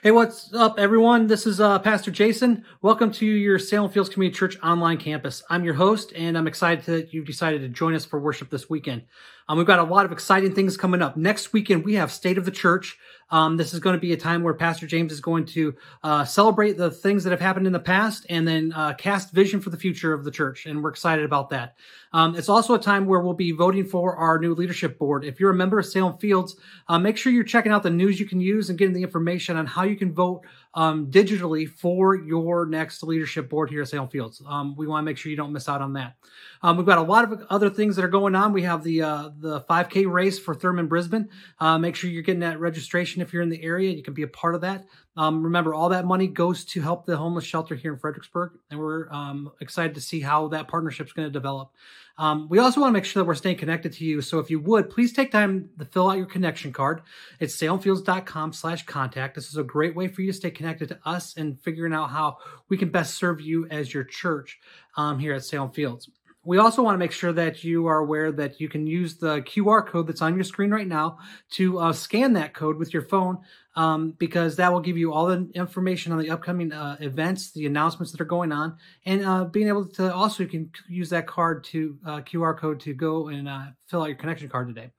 Hey, what's up, everyone? This is uh, Pastor Jason. Welcome to your Salem Fields Community Church online campus. I'm your host, and I'm excited that you've decided to join us for worship this weekend. Um, we've got a lot of exciting things coming up. Next weekend, we have State of the Church. Um, this is going to be a time where Pastor James is going to uh, celebrate the things that have happened in the past and then uh, cast vision for the future of the church. And we're excited about that. Um, it's also a time where we'll be voting for our new leadership board. If you're a member of Salem Fields, uh, make sure you're checking out the news you can use and getting the information on how you can vote um, digitally for your next leadership board here at Salem Fields. Um, we want to make sure you don't miss out on that. Um, we've got a lot of other things that are going on. We have the uh, the 5K race for Thurman Brisbane. Uh, make sure you're getting that registration if you're in the area. You can be a part of that. Um, remember, all that money goes to help the homeless shelter here in Fredericksburg, and we're um, excited to see how that partnership is going to develop. Um, we also want to make sure that we're staying connected to you. So if you would, please take time to fill out your connection card. It's salemfields.com slash contact. This is a great way for you to stay connected to us and figuring out how we can best serve you as your church um, here at Salem Fields. We also want to make sure that you are aware that you can use the QR code that's on your screen right now to uh, scan that code with your phone um, because that will give you all the information on the upcoming uh, events, the announcements that are going on, and uh, being able to also you can use that card to uh, QR code to go and uh, fill out your connection card today.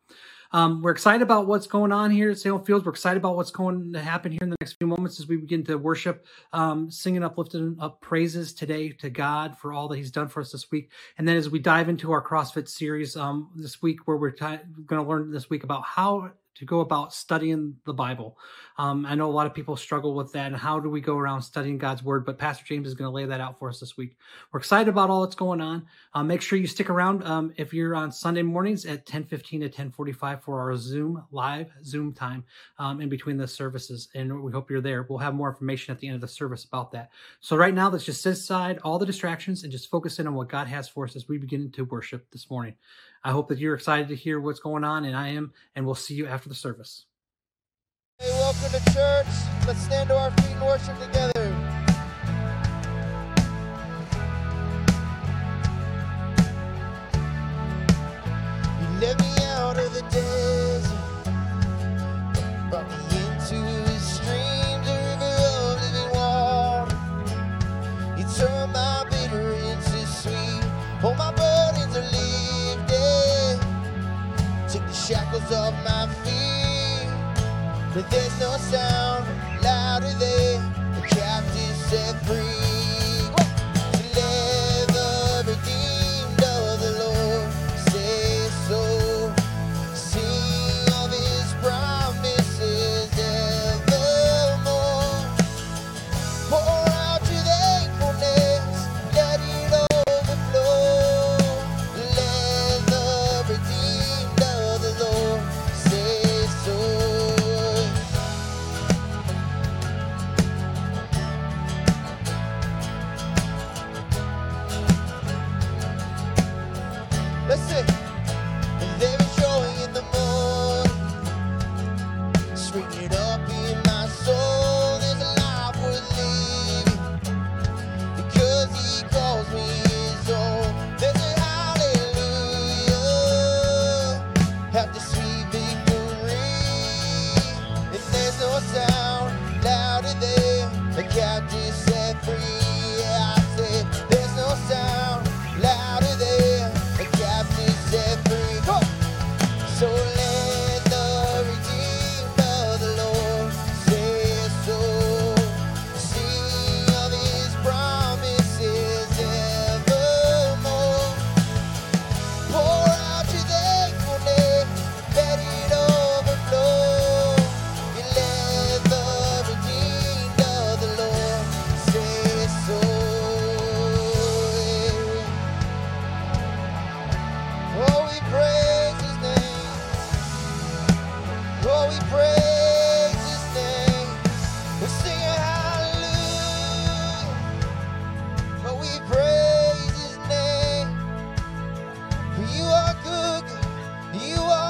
Um, we're excited about what's going on here at Salem Fields. We're excited about what's going to happen here in the next few moments as we begin to worship, um, singing uplifting up praises today to God for all that He's done for us this week. And then as we dive into our CrossFit series um, this week, where we're t- going to learn this week about how to go about studying the Bible. Um, I know a lot of people struggle with that and how do we go around studying God's word, but Pastor James is going to lay that out for us this week. We're excited about all that's going on. Uh, make sure you stick around um, if you're on Sunday mornings at 10:15 to 10:45 for our Zoom live Zoom time um, in between the services, and we hope you're there. We'll have more information at the end of the service about that. So right now, let's just set aside all the distractions and just focus in on what God has for us as we begin to worship this morning. I hope that you're excited to hear what's going on, and I am, and we'll see you after the service. Hey, welcome to church. Let's stand to our feet and worship together. Sound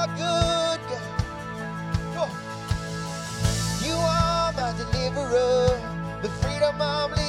are good. You are my deliverer. The freedom I'm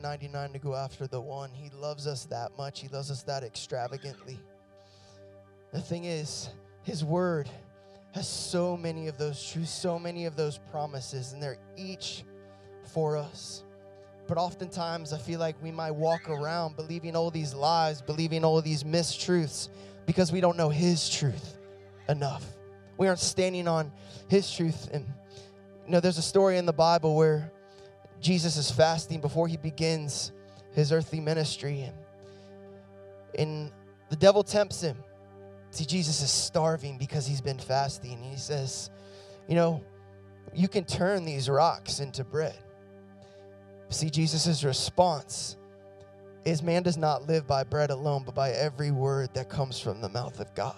will 99 to go after the one. He loves us that much. He loves us that extravagantly. The thing is, his word has so many of those truths, so many of those promises, and they're each for us. But oftentimes, I feel like we might walk around believing all these lies, believing all these mistruths, because we don't know his truth enough. We aren't standing on his truth. And, you know, there's a story in the Bible where Jesus is fasting before he begins his earthly ministry. And, and the devil tempts him. See, Jesus is starving because he's been fasting. And he says, You know, you can turn these rocks into bread. See, Jesus' response is man does not live by bread alone, but by every word that comes from the mouth of God.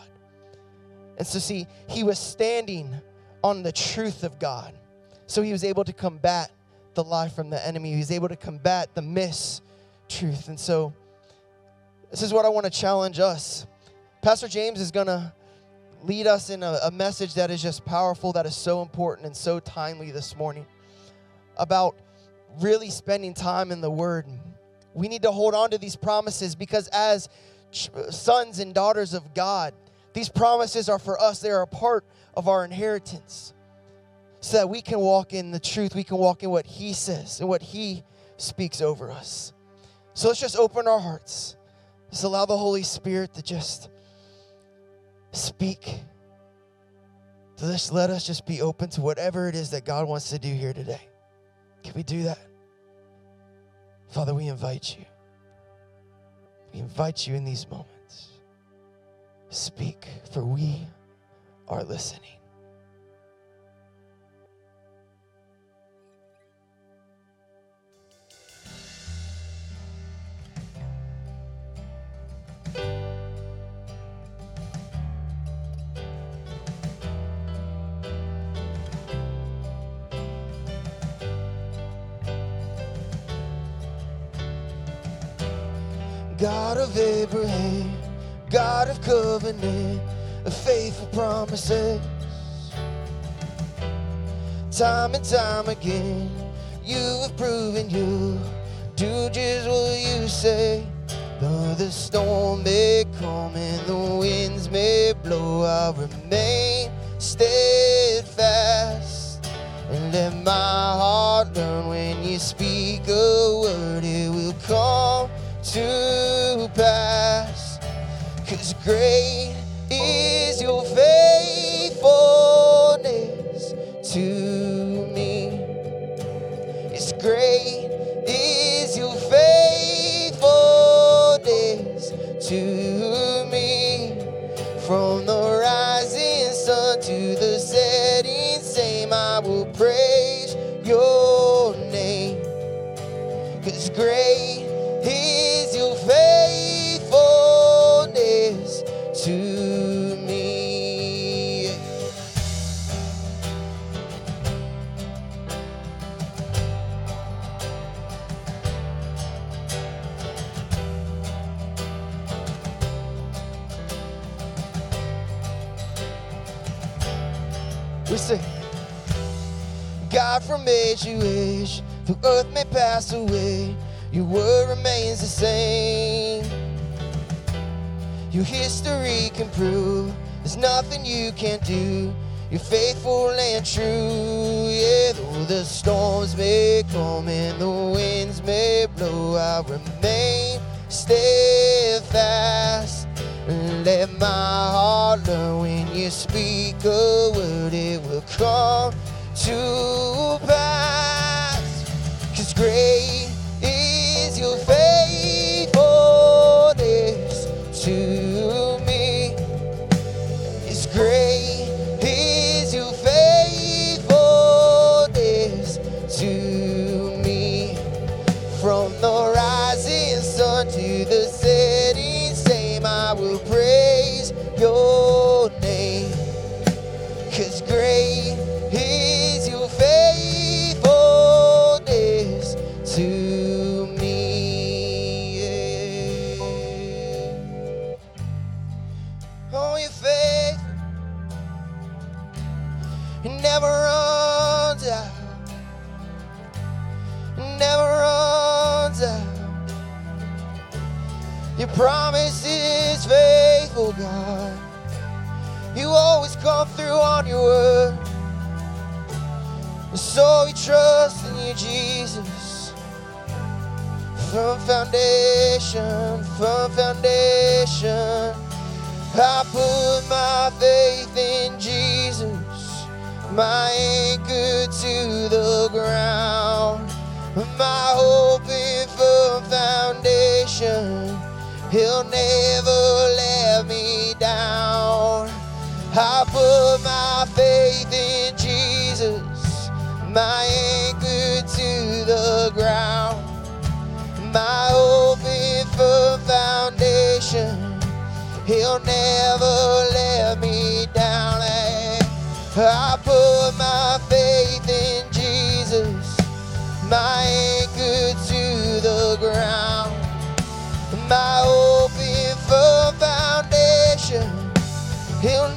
And so, see, he was standing on the truth of God. So he was able to combat the lie from the enemy. He's able to combat the mistruth. And so, this is what I want to challenge us. Pastor James is going to lead us in a, a, message that is just powerful, that is so important and so timely this morning about really spending time in the Word. We need to hold on to these promises because, as ch- sons and daughters of God, these promises are for us, they are a part of our inheritance so that we can walk in the truth. We can walk in what He says and what He speaks over us. So let's just open our hearts. Just allow the Holy Spirit to just speak. So just let us just be open to whatever it is that God wants to do here today. Can we do that? Father, we invite you. We invite you in these moments. Speak, for we are listening. God of Abraham, God of covenant, of faithful promises. Time and time again, you have proven you do just what you say. Though the storm may come and the winds may blow, I'll remain steadfast and let my heart learn when you speak a word, it will come to pass. Cause great is your faithfulness to me. It's great is to me. From the rising sun to the setting same, I will praise your name. Cause great is your faithfulness God from age to age, the earth may pass away, your word remains the same. Your history can prove there's nothing you can't do. You're faithful and true, yeah. Though the storms may come and the winds may blow, I remain steadfast. Let my heart learn when you speak a word, it will come to pass. Cause great From foundation, from foundation, I put my faith in Jesus, my anchor to the ground, my hope in firm foundation. He'll never let me down. I put my faith in Jesus, my anchor to the ground, my hope firm foundation. He'll never let me down. I put my faith in Jesus, my anchor to the ground, my hope in firm foundation. He'll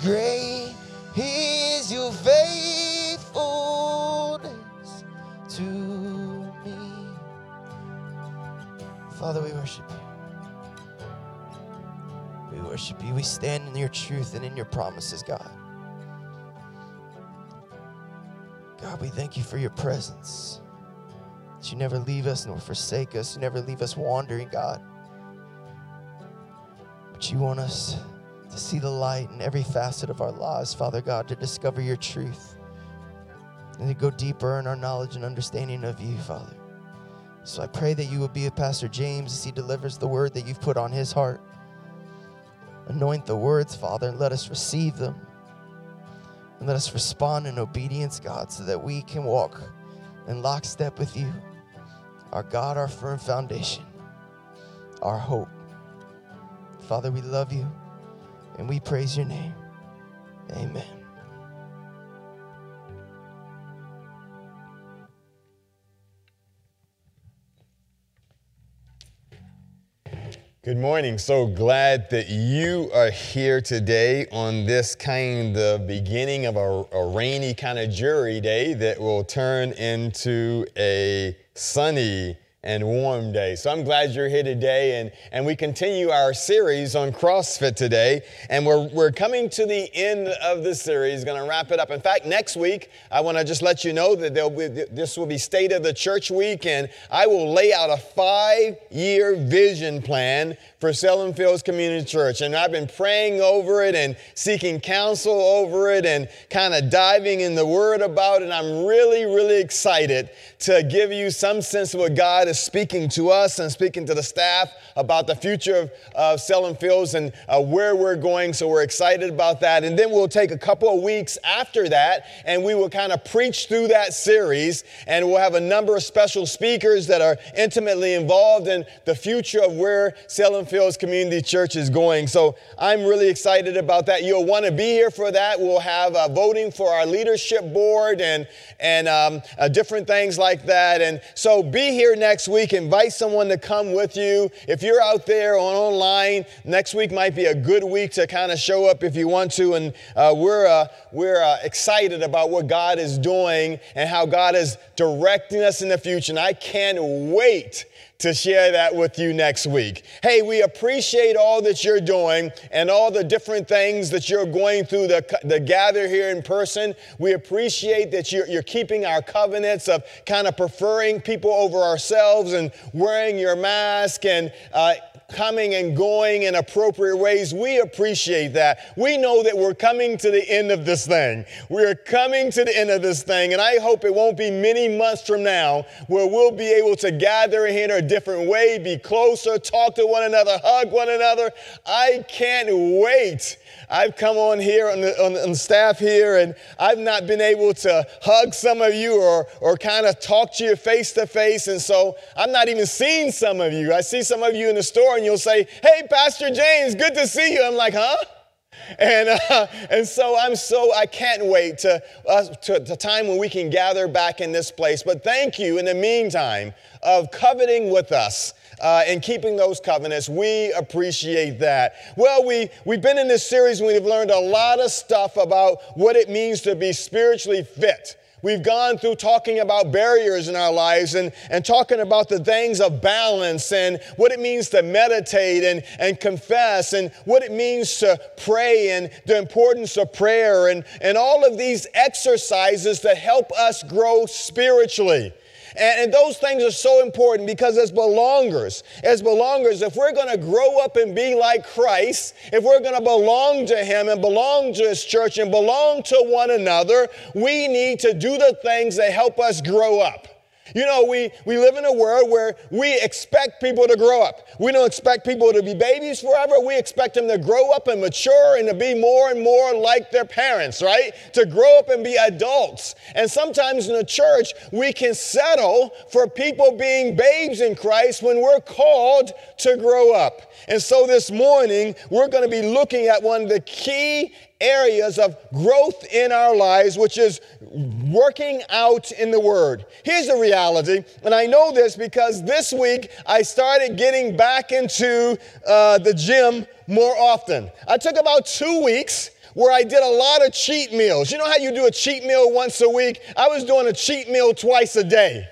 great is your faithfulness to me. Father, we worship you. We worship you. We stand in your truth and in your promises, God. God, we thank you for your presence. That you never leave us nor forsake us. You never leave us wandering, God. But you want us to see the light in every facet of our lives, Father God, to discover your truth and to go deeper in our knowledge and understanding of you, Father. So I pray that you will be with Pastor James as he delivers the word that you've put on his heart. Anoint the words, Father, and let us receive them. And let us respond in obedience, God, so that we can walk in lockstep with you, our God, our firm foundation, our hope. Father, we love you and we praise your name. Amen. Good morning. So glad that you are here today on this kind of beginning of a, a rainy kind of jury day that will turn into a sunny and warm day. So I'm glad you're here today and, and we continue our series on CrossFit today and we're, we're coming to the end of the series, going to wrap it up. In fact, next week, I want to just let you know that there'll be, this will be State of the Church Week and I will lay out a five-year vision plan for Salem Fields Community Church. And I've been praying over it and seeking counsel over it and kind of diving in the Word about it. And I'm really, really excited to give you some sense of what God is speaking to us and speaking to the staff about the future of, of Fields and uh, where we're going. So we're excited about that. And then we'll take a couple of weeks after that and we will kind of preach through that series. And we'll have a number of special speakers that are intimately involved in the future of where Salem Fields Community Church is going. So I'm really excited about that. You'll want to be here for that. We'll have uh, voting for our leadership board and, and um, uh, different things like that. And so be here next week. Invite someone to come with you. If you're out there on online, next week might be a good week to kind of show up if you want to. And uh, we're, uh, we're uh, excited about what God is doing and how God is directing us in the future. And I can't wait to share that with you next week. Hey, we appreciate all that you're doing and all the different things that you're going through the, the gather here in person. We appreciate that you're, you're keeping our covenants of kind of preferring people over ourselves and wearing your mask and uh, coming and going in appropriate ways. We appreciate that. We know that we're coming to the end of this thing. We're coming to the end of this thing, and I hope it won't be many months from now where we'll be able to gather in a different way, be closer, talk to one another, hug one another. I can't wait I've come on here on the, on, on the staff here and I've not been able to hug some of you or, or kind of talk to you face to face. And so I'm not even seeing some of you. I see some of you in the store and you'll say, Hey, Pastor James, good to see you. I'm like, Huh? And, uh, and so I'm so, I can't wait to, uh, to the time when we can gather back in this place. But thank you in the meantime of coveting with us uh, and keeping those covenants. We appreciate that. Well, we, we've been in this series and we've learned a lot of stuff about what it means to be spiritually fit. We've gone through talking about barriers in our lives and, and talking about the things of balance and what it means to meditate and, and confess and what it means to pray and the importance of prayer and, and all of these exercises that help us grow spiritually. And, those things are so important because as belongers, as belongers, if we're going to grow up and be like Christ, if we're going to belong to Him and belong to His church and belong to one another, we need to do the things that help us grow up. You know, we, we live in a world where we expect people to grow up. We don't expect people to be babies forever. We expect them to grow up and mature and to be more and more like their parents, right? To grow up and be adults. And sometimes in the church, we can settle for people being babes in Christ when we're called to grow up. And so this morning, we're going to be looking at one of the key areas of growth in our lives, which is working out in the Word. Here's the reality, and I know this because this week I started getting back into uh, the gym more often. I took about two weeks where I did a lot of cheat meals. You know how you do a cheat meal once a week? I was doing a cheat meal twice a day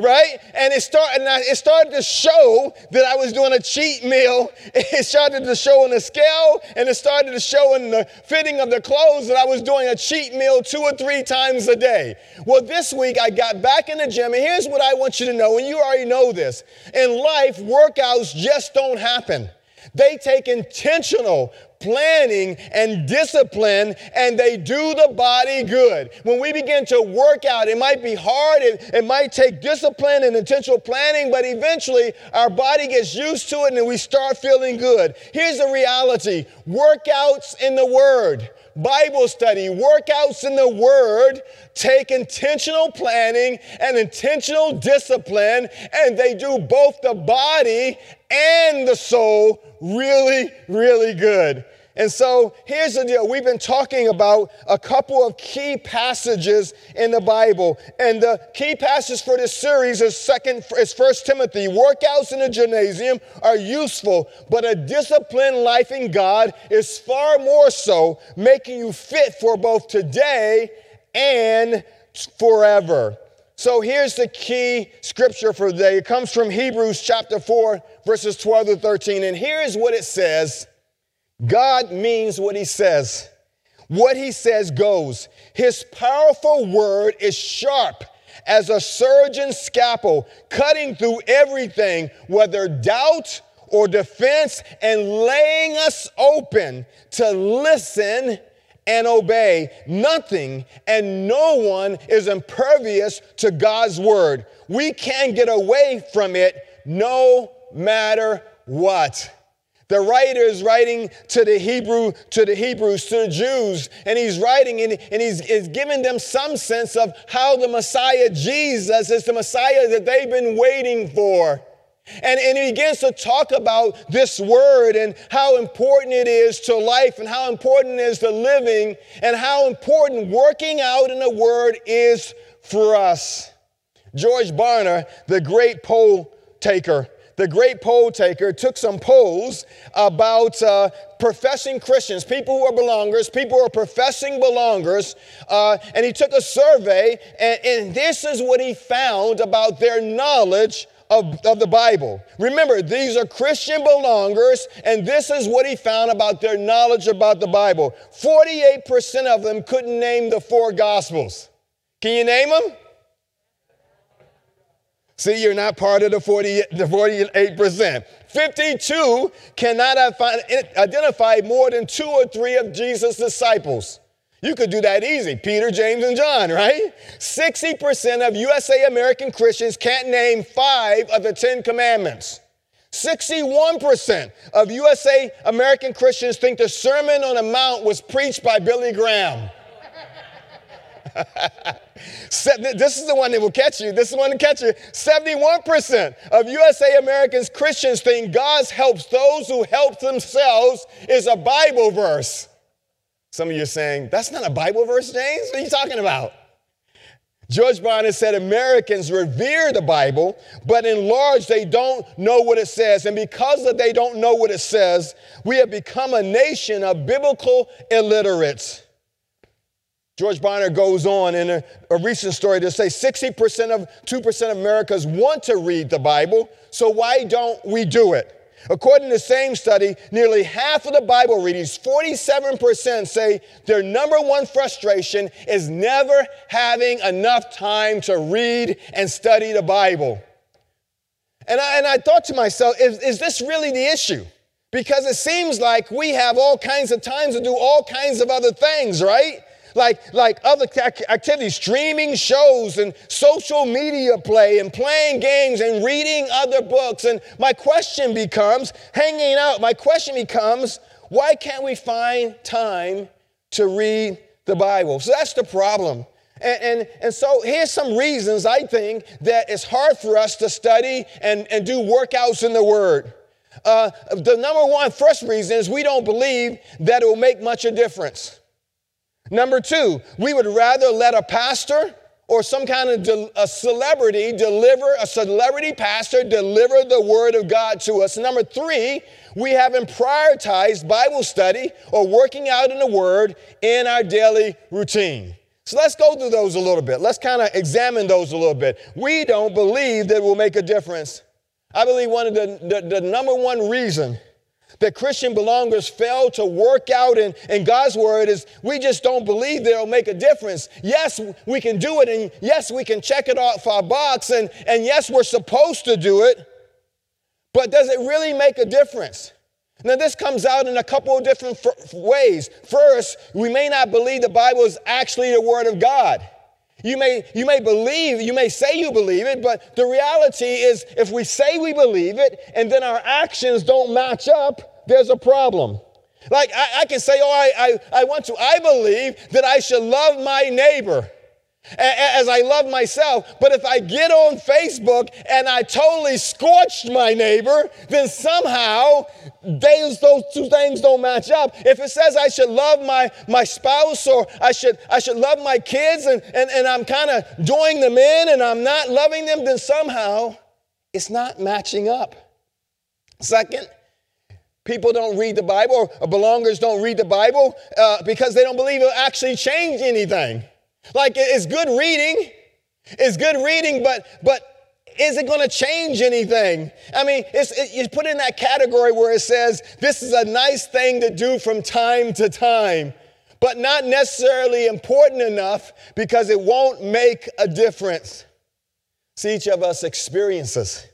right? And it started, it started to show that I was doing a cheat meal. It started to show on the scale, and it started to show in the fitting of the clothes that I was doing a cheat meal two or three times a day. Well, this week I got back in the gym, and here's what I want you to know, and you already know this. In life, workouts just don't happen. They take intentional, planning and discipline and they do the body good. When we begin to work out, it might be hard, it, it might take discipline and intentional planning, but eventually our body gets used to it and we start feeling good. Here's the reality workouts in the Word. Bible study, workouts in the Word take intentional planning and intentional discipline, and they do both the body and the soul really, really good. And so here's the deal. We've been talking about a couple of key passages in the Bible. And the key passage for this series is second is First Timothy. Workouts in the gymnasium are useful, but a disciplined life in God is far more so, making you fit for both today and forever. So here's the key scripture for today. It comes from Hebrews chapter 4, verses 12 to 13. And here's what it says God means what he says. What he says goes. His powerful word is sharp as a surgeon's scalpel, cutting through everything, whether doubt or defense, and laying us open to listen and obey. Nothing and no one is impervious to God's word. We can't get away from it no matter what. The writer is writing to the Hebrew, to the Hebrews, to the Jews, and he's writing and, and he's, he's giving them some sense of how the Messiah Jesus is the Messiah that they've been waiting for. And, and he begins to talk about this word and how important it is to life and how important it is to living and how important working out in the word is for us. George Barna, the great poll taker, the great poll taker took some polls about uh, professing Christians, people who are belongers, people who are professing belongers, uh, and he took a survey, and, and this is what he found about their knowledge of, of, the Bible. Remember, these are Christian belongers, and this is what he found about their knowledge about the Bible. 48% of them couldn't name the four Gospels. Can you name them? See, you're not part of the, 40, the 48%. 52 cannot identify more than two or three of Jesus' disciples. You could do that easy. Peter, James, and John, right? 60% of USA American Christians can't name five of the Ten Commandments. 61% of USA American Christians think the Sermon on the Mount was preached by Billy Graham. this is the one that will catch you. This is the one to catch you. 71% of USA Americans, Christians, think God's helps those who help themselves is a Bible verse. Some of you are saying, that's not a Bible verse, James. What are you talking about? George Barna said Americans revere the Bible, but in large they don't know what it says. And because of they don't know what it says, we have become a nation of biblical illiterates. George Barna goes on in a, a, recent story to say 60% of 2% of Americans want to read the Bible, so why don't we do it? According to the same study, nearly half of the Bible readers, 47%, say their number one frustration is never having enough time to read and study the Bible. And I, and I thought to myself, is, is this really the issue? Because it seems like we have all kinds of times to do all kinds of other things, right? Like, like other activities, streaming shows and social media play and playing games and reading other books. And my question becomes hanging out, my question becomes why can't we find time to read the Bible? So that's the problem. And, and, and, so here's some reasons I think that it's hard for us to study and, and do workouts in the Word. Uh, the number one first reason is we don't believe that it will make much of difference. Number two, we would rather let a pastor or some kind of de- a celebrity deliver, a celebrity pastor deliver the word of God to us. Number three, we haven't prioritized Bible study or working out in the word in our daily routine. So let's go through those a little bit. Let's kind of examine those a little bit. We don't believe that will make a difference. I believe one of the, the, the number one reason that Christian belongers fail to work out in, in God's word is we just don't believe that it'll make a difference. Yes, we can do it, and yes, we can check it off our box, and, and yes, we're supposed to do it, but does it really make a difference? Now, this comes out in a couple of different f- ways. First, we may not believe the Bible is actually the Word of God. You may, you may believe, you may say you believe it, but the reality is if we say we believe it and then our actions don't match up, there's a problem. Like I, I can say, oh, I, I, I want to, I believe that I should love my neighbor as I love myself. But if I get on Facebook and I totally scorched my neighbor, then somehow those, those two things don't match up. If it says I should love my, my spouse or I should, I should love my kids and, and, and I'm kind of doing them in and I'm not loving them, then somehow it's not matching up. Second, people don't read the Bible or belongers don't read the Bible uh, because they don't believe it'll actually change anything. Like it's good reading. It's good reading, but but is it going to change anything? I mean, it's, it, you put in that category where it says this is a nice thing to do from time to time, but not necessarily important enough because it won't make a difference. See, each of us experiences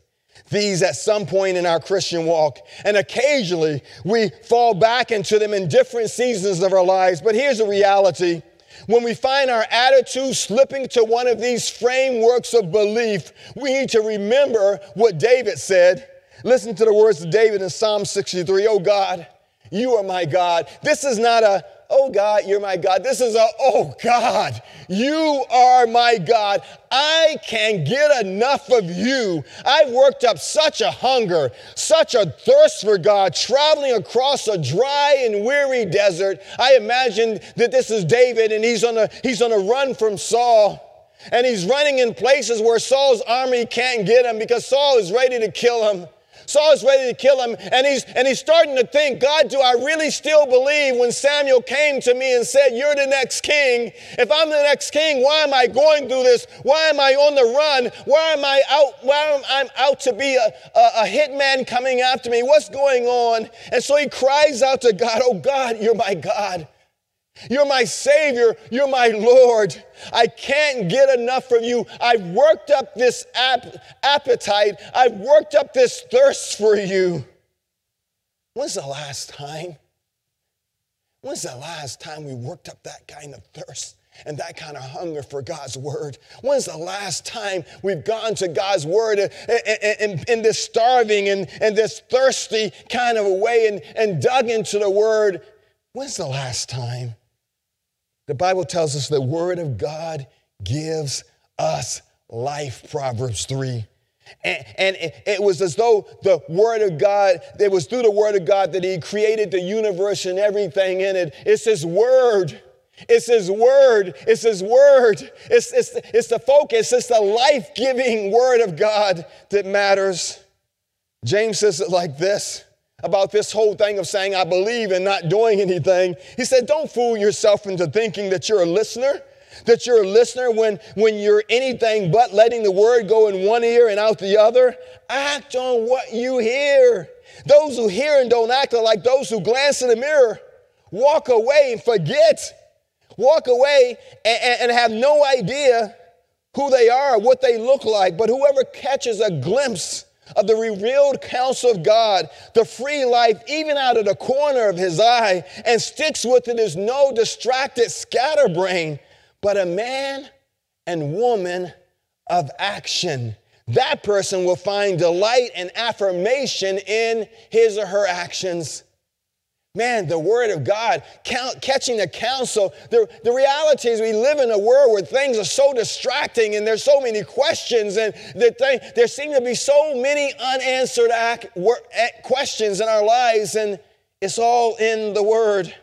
these at some point in our Christian walk, and occasionally we fall back into them in different seasons of our lives. But here's the reality when we find our attitude slipping to one of these frameworks of belief, we need to remember what David said. Listen to the words of David in Psalm 63 Oh God, you are my God. This is not a oh God, you're my God. This is a, oh God, you are my God. I can get enough of you. I've worked up such a hunger, such a thirst for God, traveling across a dry and weary desert. I imagine that this is David and he's on a, he's on a run from Saul. And he's running in places where Saul's army can't get him because Saul is ready to kill him. Saul is ready to kill him, and he's and he's starting to think, God, do I really still believe when Samuel came to me and said, You're the next king? If I'm the next king, why am I going through this? Why am I on the run? Why am I out? Why am I out to be a, a, a hitman coming after me? What's going on? And so he cries out to God, Oh God, you're my God. You're my Savior. You're my Lord. I can't get enough from you. I've worked up this ap- appetite. I've worked up this thirst for you. When's the last time? When's the last time we worked up that kind of thirst? and that kind of hunger for God's word. When's the last time we've gone to God's word in, this starving and, and this thirsty kind of a way and, and dug into the word? When's the last time? The Bible tells us the Word of God gives us life, Proverbs 3. And, and it, it was as though the Word of God, it was through the Word of God that He created the universe and everything in it. It's His Word. It's His Word. It's His Word. It's, it's, it's the focus. It's the life giving Word of God that matters. James says it like this about this whole thing of saying, I believe and not doing anything. He said, Don't fool yourself into thinking that you're a listener, that you're a listener when, when you're anything but letting the word go in one ear and out the other. Act on what you hear. Those who hear and don't act are like those who glance in the mirror, walk away and forget, walk away and, and have no idea who they are, what they look like. But whoever catches a glimpse of the revealed counsel of God, the free life, even out of the corner of his eye, and sticks with it is no distracted scatterbrain, but a man and woman of action. That person will find delight and affirmation in his or her actions. Man, the Word of God, count, catching the counsel. The, the reality is, we live in a world where things are so distracting and there's so many questions, and the thing, there seem to be so many unanswered act, wor, eh, questions in our lives, and it's all in the Word.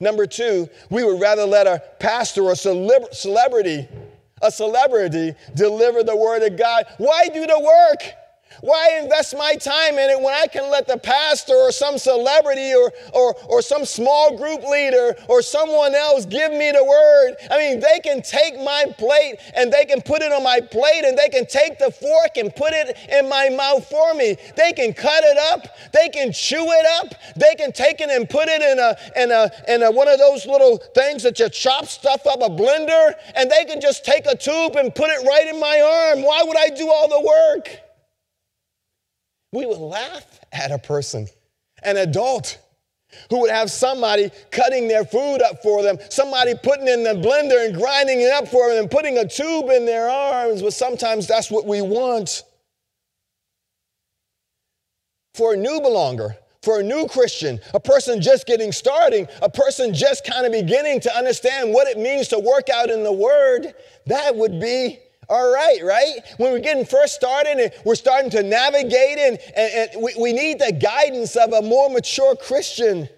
Number two, we would rather let a pastor or celebrity, a celebrity, deliver the Word of God. Why do the work? Why invest my time in it when I can let the pastor or some celebrity or, or, or some small group leader or someone else give me the word? I mean, they can take my plate and they can put it on my plate and they can take the fork and put it in my mouth for me. They can cut it up. They can chew it up. They can take it and put it in a, in a, in a, one of those little things that you chop stuff up, a blender, and they can just take a tube and put it right in my arm. Why would I do all the work? We would laugh at a person, an adult who would have somebody cutting their food up for them, somebody putting in the blender and grinding it up for them and putting a tube in their arms, but sometimes that's what we want. For a new belonger, for a new Christian, a person just getting starting, a person just kind of beginning to understand what it means to work out in the Word, that would be all right, right? When we're getting first started and we're starting to navigate and, and, and we, we need the guidance of a more mature Christian.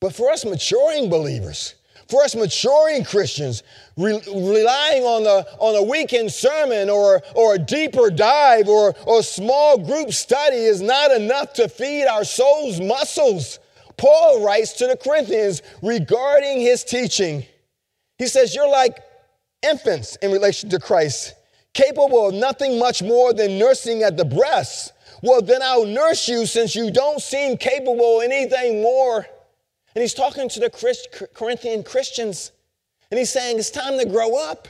But for us maturing believers, for us maturing Christians, re- relying on, the, on a weekend sermon or, or a deeper dive or, or a small group study is not enough to feed our soul's muscles. Paul writes to the Corinthians regarding his teaching. He says, You're like infants in relation to Christ, capable of nothing much more than nursing at the breast. Well, then I'll nurse you since you don't seem capable of anything more. And he's talking to the Christ, Corinthian Christians, and he's saying it's time to grow up.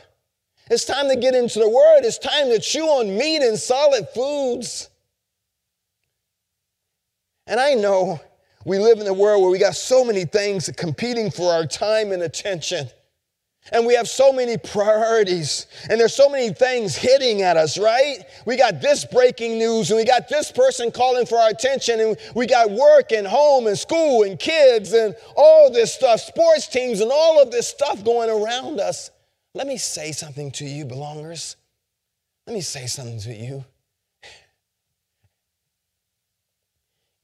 It's time to get into the Word. It's time to chew on meat and solid foods. And I know we live in a world where we got so many things competing for our time and attention. And we have so many priorities, and there's so many things hitting at us, right? We got this breaking news, and we got this person calling for our attention, and we got work and home and school and kids and all this stuff, sports teams and all of this stuff going around us. Let me say something to you, belongers. Let me say something to you.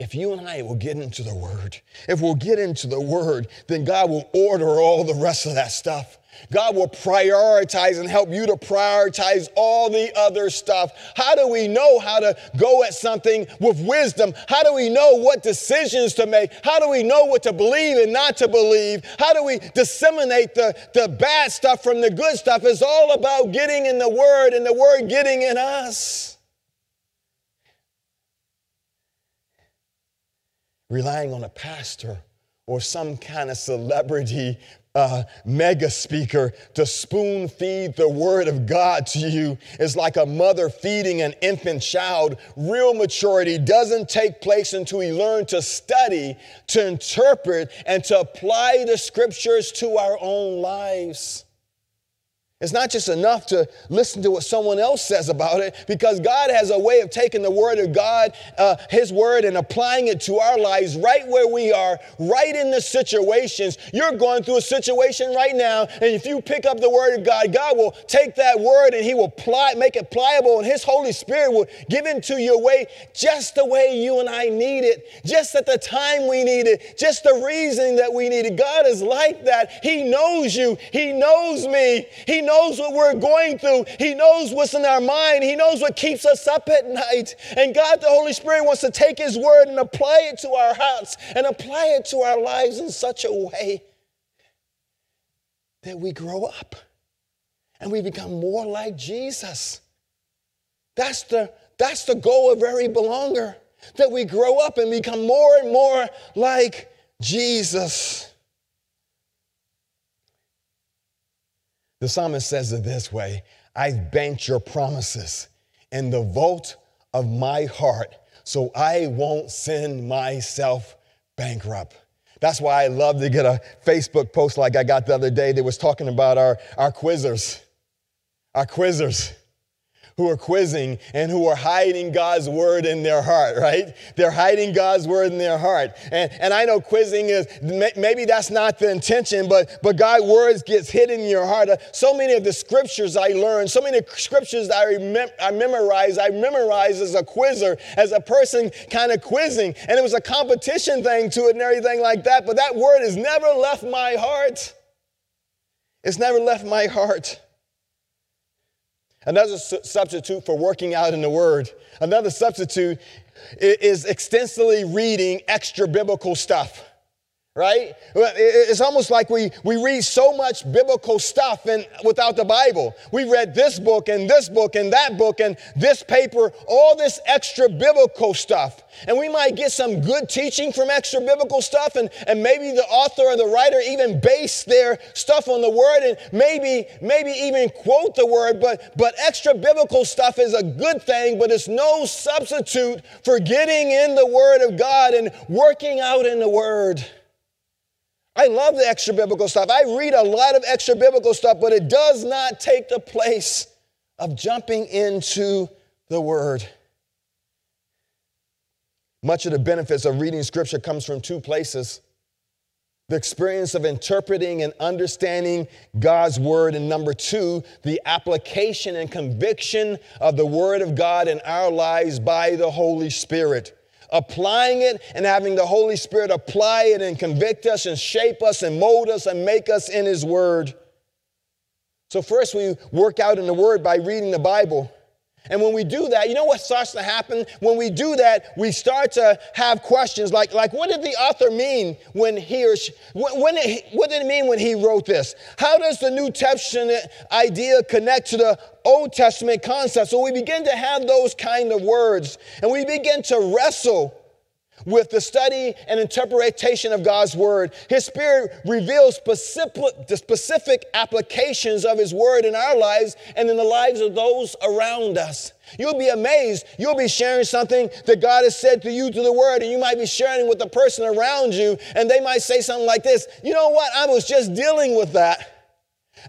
If you and I will get into the Word, if we'll get into the Word, then God will order all the rest of that stuff. God will prioritize and help you to prioritize all the other stuff. How do we know how to go at something with wisdom? How do we know what decisions to make? How do we know what to believe and not to believe? How do we disseminate the, the bad stuff from the good stuff? It's all about getting in the Word and the Word getting in us. Relying on a pastor or some kind of celebrity uh, mega speaker to spoon feed the word of God to you is like a mother feeding an infant child. Real maturity doesn't take place until we learn to study, to interpret, and to apply the scriptures to our own lives. It's not just enough to listen to what someone else says about it, because God has a way of taking the Word of God, uh, His Word, and applying it to our lives right where we are, right in the situations. You're going through a situation right now, and if you pick up the Word of God, God will take that Word and He will ply, make it pliable, and His Holy Spirit will give into your way just the way you and I need it, just at the time we need it, just the reason that we need it. God is like that. He knows you, He knows me, He knows knows what we're going through. He knows what's in our mind. He knows what keeps us up at night. And God, the Holy Spirit, wants to take His word and apply it to our hearts and apply it to our lives in such a way that we grow up and we become more like Jesus. That's the, that's the goal of every belonger, that we grow up and become more and more like Jesus. The psalmist says it this way I've banked your promises in the vault of my heart so I won't send myself bankrupt. That's why I love to get a Facebook post like I got the other day that was talking about our, our quizzers. Our quizzers who are quizzing and who are hiding God's word in their heart, right? They're hiding God's word in their heart. And, and I know quizzing is, maybe that's not the intention, but, but God's words gets hidden in your heart. Uh, so many of the scriptures I learned, so many scriptures I, remem- I memorized, I memorized as a quizzer, as a person kind of quizzing. And it was a competition thing to it and everything like that. But that word has never left my heart. It's never left my heart. Another su- substitute for working out in the Word, another substitute is extensively reading extra biblical stuff right? It's almost like we, we read so much biblical stuff and without the Bible. We read this book and this book and that book and this paper, all this extra biblical stuff. And we might get some good teaching from extra biblical stuff, and, and maybe the author or the writer even base their stuff on the word and maybe, maybe even quote the word, but, but extra biblical stuff is a good thing, but it's no substitute for getting in the word of God and working out in the word. I love the extra biblical stuff. I read a lot of extra biblical stuff, but it does not take the place of jumping into the Word. Much of the benefits of reading Scripture comes from two places the experience of interpreting and understanding God's Word, and number two, the application and conviction of the Word of God in our lives by the Holy Spirit applying it and having the Holy Spirit apply it and convict us and shape us and mold us and make us in His Word. So, first, we work out in the Word by reading the Bible. And when we do that, you know what starts to happen? When we do that, we start to have questions like, like what did the author mean when he or she, when it, what did it mean when he wrote this? How does the New Testament idea connect to the Old Testament concept? So we begin to have those kind of words and we begin to wrestle with the study and interpretation of God's word. His spirit reveals specific, the specific applications of his word in our lives and in the lives of those around us. You'll be amazed. You'll be sharing something that God has said to you through the word, and you might be sharing with the person around you, and they might say something like this You know what? I was just dealing with that.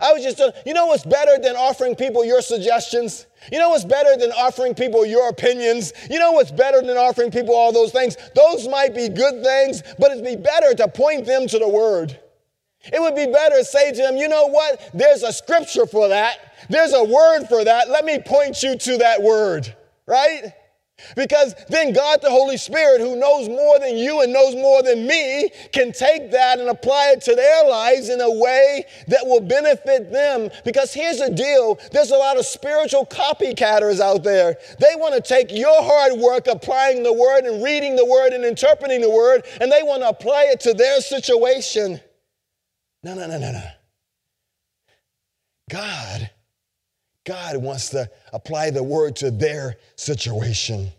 I was just, uh, you know what's better than offering people your suggestions? You know what's better than offering people your opinions? You know what's better than offering people all those things? Those might be good things, but it'd be better to point them to the Word. It would be better to say to them, you know what? There's a scripture for that. There's a word for that. Let me point you to that word, right? Because then God, the Holy Spirit, who knows more than you and knows more than me, can take that and apply it to their lives in a way that will benefit them. Because here's the deal there's a lot of spiritual copycatters out there. They want to take your hard work applying the word and reading the word and interpreting the word, and they want to apply it to their situation. No, no, no, no, no. God God wants to apply the word to their situation.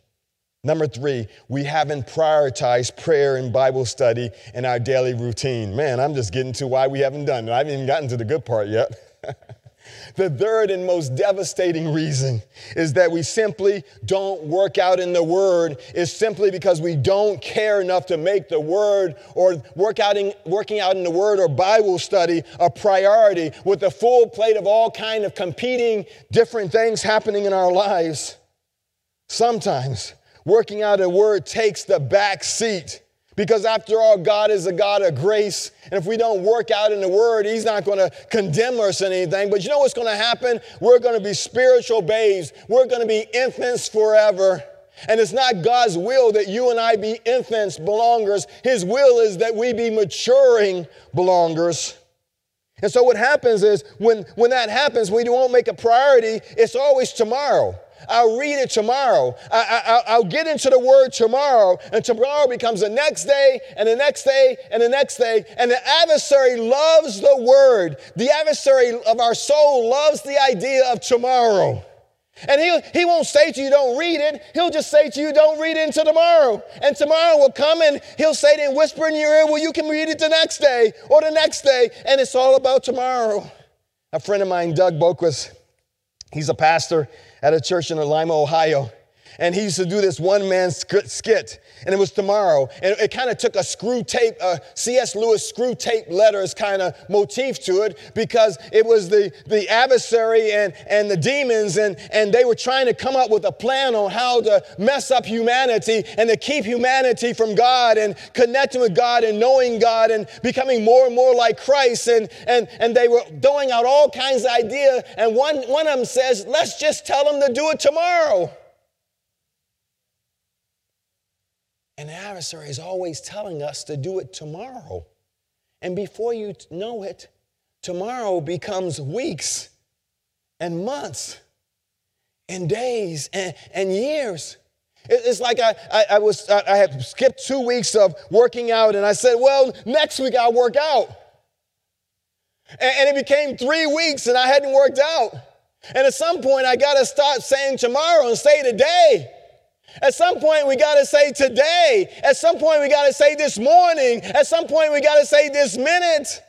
Number three, we haven't prioritized prayer and Bible study in our daily routine. Man, I'm just getting to why we haven't done it. I haven't even gotten to the good part yet. The third and most devastating reason is that we simply don't work out in the Word, is simply because we don't care enough to make the Word or work out in, working out in the Word or Bible study a priority with a full plate of all kind of competing different things happening in our lives. Sometimes working out a Word takes the back seat because after all, God is a God of grace. And if we don't work out in the Word, He's not going to condemn us or anything. But you know what's going to happen? We're going to be spiritual babes. We're going to be infants forever. And it's not God's will that you and I be infants, belongers. His will is that we be maturing belongers. And so what happens is when, when that happens, we won't make a priority, it's always tomorrow. I'll read it tomorrow. I, will get into the word tomorrow, and tomorrow becomes the next day, and the next day, and the next day. And the adversary loves the word. The adversary of our soul loves the idea of tomorrow. And he, he won't say to you, don't read it. He'll just say to you, don't read it until tomorrow. And tomorrow will come and he'll say it and whisper in your ear, well, you can read it the next day or the next day. And it's all about tomorrow. A friend of mine, Doug Boquist, he's a pastor at a church in Lima, Ohio. And he used to do this one man skit, and it was tomorrow. And it kind of took a Screwtape, uh, C.S. Lewis Screwtape letters kind of motif to it because it was the, the adversary and, and the demons, and, and they were trying to come up with a plan on how to mess up humanity and to keep humanity from God and connecting with God and knowing God and becoming more and more like Christ. And, and, and they were throwing out all kinds of ideas. And one, one of them says, let's just tell them to do it tomorrow. The adversary is always telling us to do it tomorrow. And before you know it, tomorrow becomes weeks and months and days and, and years. It's like I, I, I, was I had skipped two weeks of working out, and I said, "Well, next week I'll work out." And, and it became three weeks, and I hadn't worked out. And at some point, I got to start saying tomorrow and say today. At some point, we got to say today. At some point, we got to say this morning. At some point, we got to say this minute.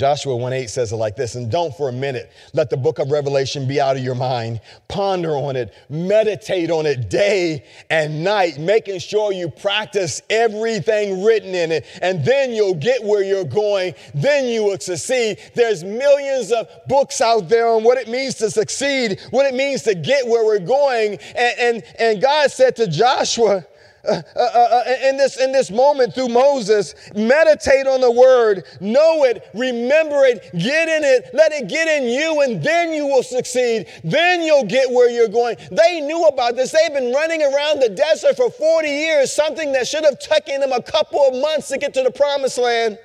Joshua 1:8 says it like this, and don't for a minute let the book of Revelation be out of your mind. Ponder on it, meditate on it day and night, making sure you practice everything written in it, and then you'll get where you're going. Then you will succeed. There's millions of books out there on what it means to succeed, what it means to get where we're going. And, and, and God said to Joshua, uh, uh, uh, uh, in, this, in this moment through Moses, meditate on the word, know it, remember it, get in it, let it get in you, and then you will succeed. Then you'll get where you're going. They knew about this. They've been running around the desert for 40 years, something that should have taken them a couple of months to get to the promised land.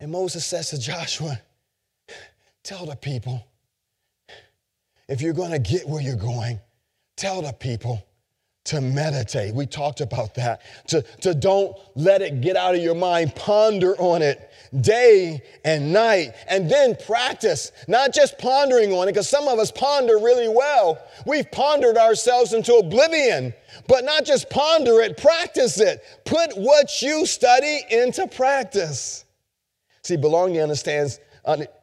And Moses says to Joshua, Tell the people, if you're going to get where you're going, Tell the people to meditate. We talked about that. To, to don't let it get out of your mind. Ponder on it day and night. And then practice, not just pondering on it, because some of us ponder really well. We've pondered ourselves into oblivion. But not just ponder it, practice it. Put what you study into practice. See, belonging understands,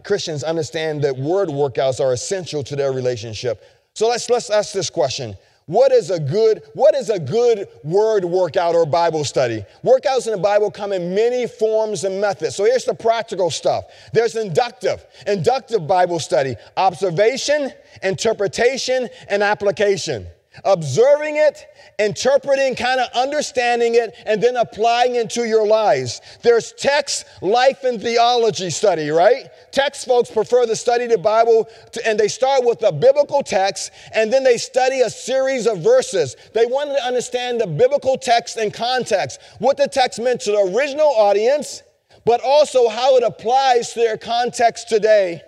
Christians understand that word workouts are essential to their relationship so let's, let's ask this question What is a good what is a good word workout or Bible study? Workouts in the Bible come in many forms and methods. So here's the practical stuff. There's inductive, inductive Bible study, observation, interpretation, and application observing it, interpreting, kind of understanding it, and then applying it to your lives. There's text, life, and theology study, right? Text folks prefer to study the Bible, to, and they start with a biblical text, and then they study a series of verses. They want to understand the biblical text and context, what the text meant to the original audience, but also how it applies to their context today.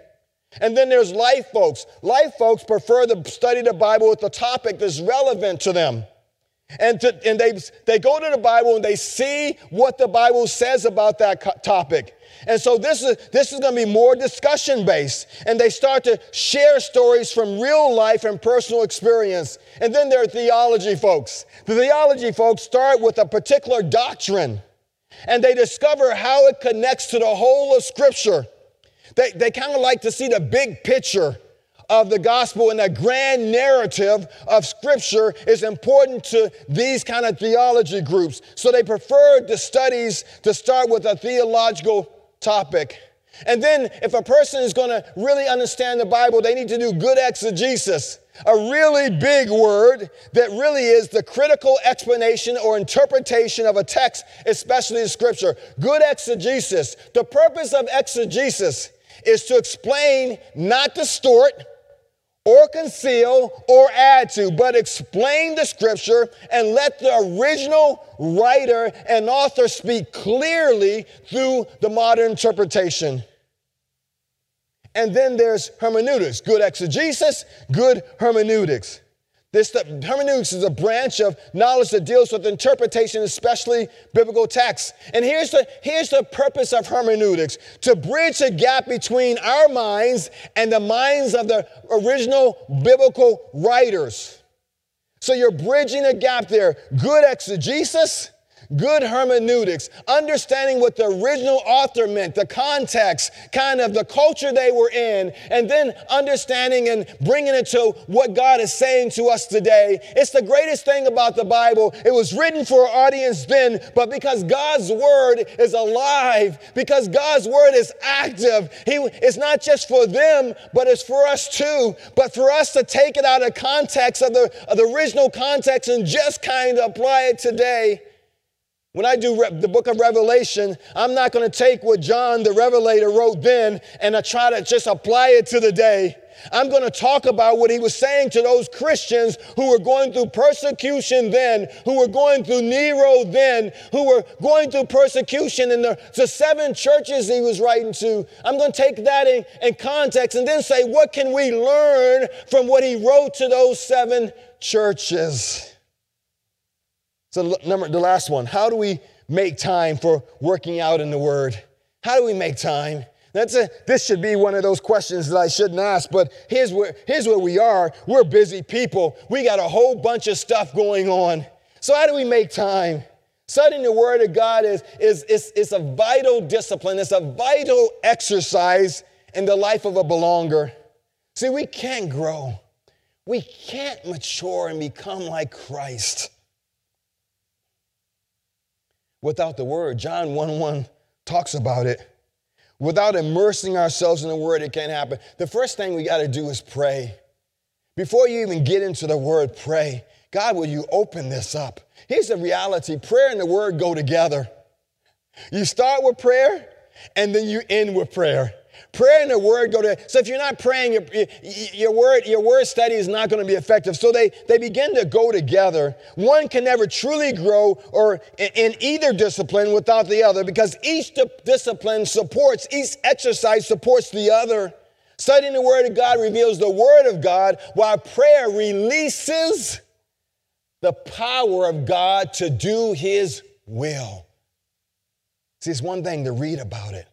And then there's life folks. Life folks prefer to study the Bible with the topic that's relevant to them. And, to, and they, they go to the Bible and they see what the Bible says about that topic. And so this is, this is going to be more discussion based. And they start to share stories from real life and personal experience. And then there are theology folks. The theology folks start with a particular doctrine and they discover how it connects to the whole of Scripture. They, they kind of like to see the big picture of the gospel and the grand narrative of scripture is important to these kind of theology groups. So they prefer the studies to start with a theological topic. And then if a person is going to really understand the Bible, they need to do good exegesis. A really big word that really is the critical explanation or interpretation of a text, especially in scripture. Good exegesis. The purpose of exegesis is to explain, not distort or conceal or add to, but explain the scripture and let the original writer and author speak clearly through the modern interpretation. And then there's hermeneutics, good exegesis, good hermeneutics. This the, hermeneutics is a branch of knowledge that deals with interpretation, especially biblical texts. And here's the, here's the purpose of hermeneutics to bridge the gap between our minds and the minds of the original biblical writers. So you're bridging a gap there. Good exegesis good hermeneutics, understanding what the original author meant, the context, kind of the culture they were in, and then understanding and bringing it to what God is saying to us today. It's the greatest thing about the Bible. It was written for an audience then, but because God's word is alive, because God's word is active, he, it's not just for them, but it's for us too. But for us to take it out of context, of the, of the original context, and just kind of apply it today when I do the book of Revelation, I'm not going to take what John the Revelator wrote then and I try to just apply it to the day. I'm going to talk about what he was saying to those Christians who were going through persecution then, who were going through Nero then, who were going through persecution in the, the seven churches he was writing to. I'm going to take that in, in context and then say, what can we learn from what he wrote to those seven churches? So, number the last one. How do we make time for working out in the Word? How do we make time? That's a, this should be one of those questions that I shouldn't ask, but here's where, here's where we are. We're busy people. We got a whole bunch of stuff going on. So, how do we make time? Studying the Word of God is, is, is, is a vital discipline, it's a vital exercise in the life of a belonger. See, we can't grow, we can't mature and become like Christ without the word. John 1 1 talks about it. Without immersing ourselves in the word, it can't happen. The first thing we got to do is pray. Before you even get into the word, pray. God, will you open this up? Here's the reality prayer and the word go together. You start with prayer, and then you end with prayer. Prayer and the word go to. So if you're not praying, your, your word your word study is not going to be effective. So they they begin to go together. One can never truly grow or in, either discipline without the other because each di- discipline supports each exercise supports the other. Studying the word of God reveals the word of God, while prayer releases the power of God to do His will. See, it's one thing to read about it.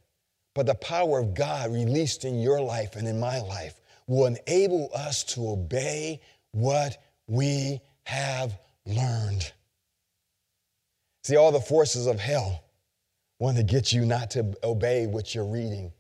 But the power of God released in your life and in my life will enable us to obey what we have learned. See, all the forces of hell want to get you not to obey what you're reading.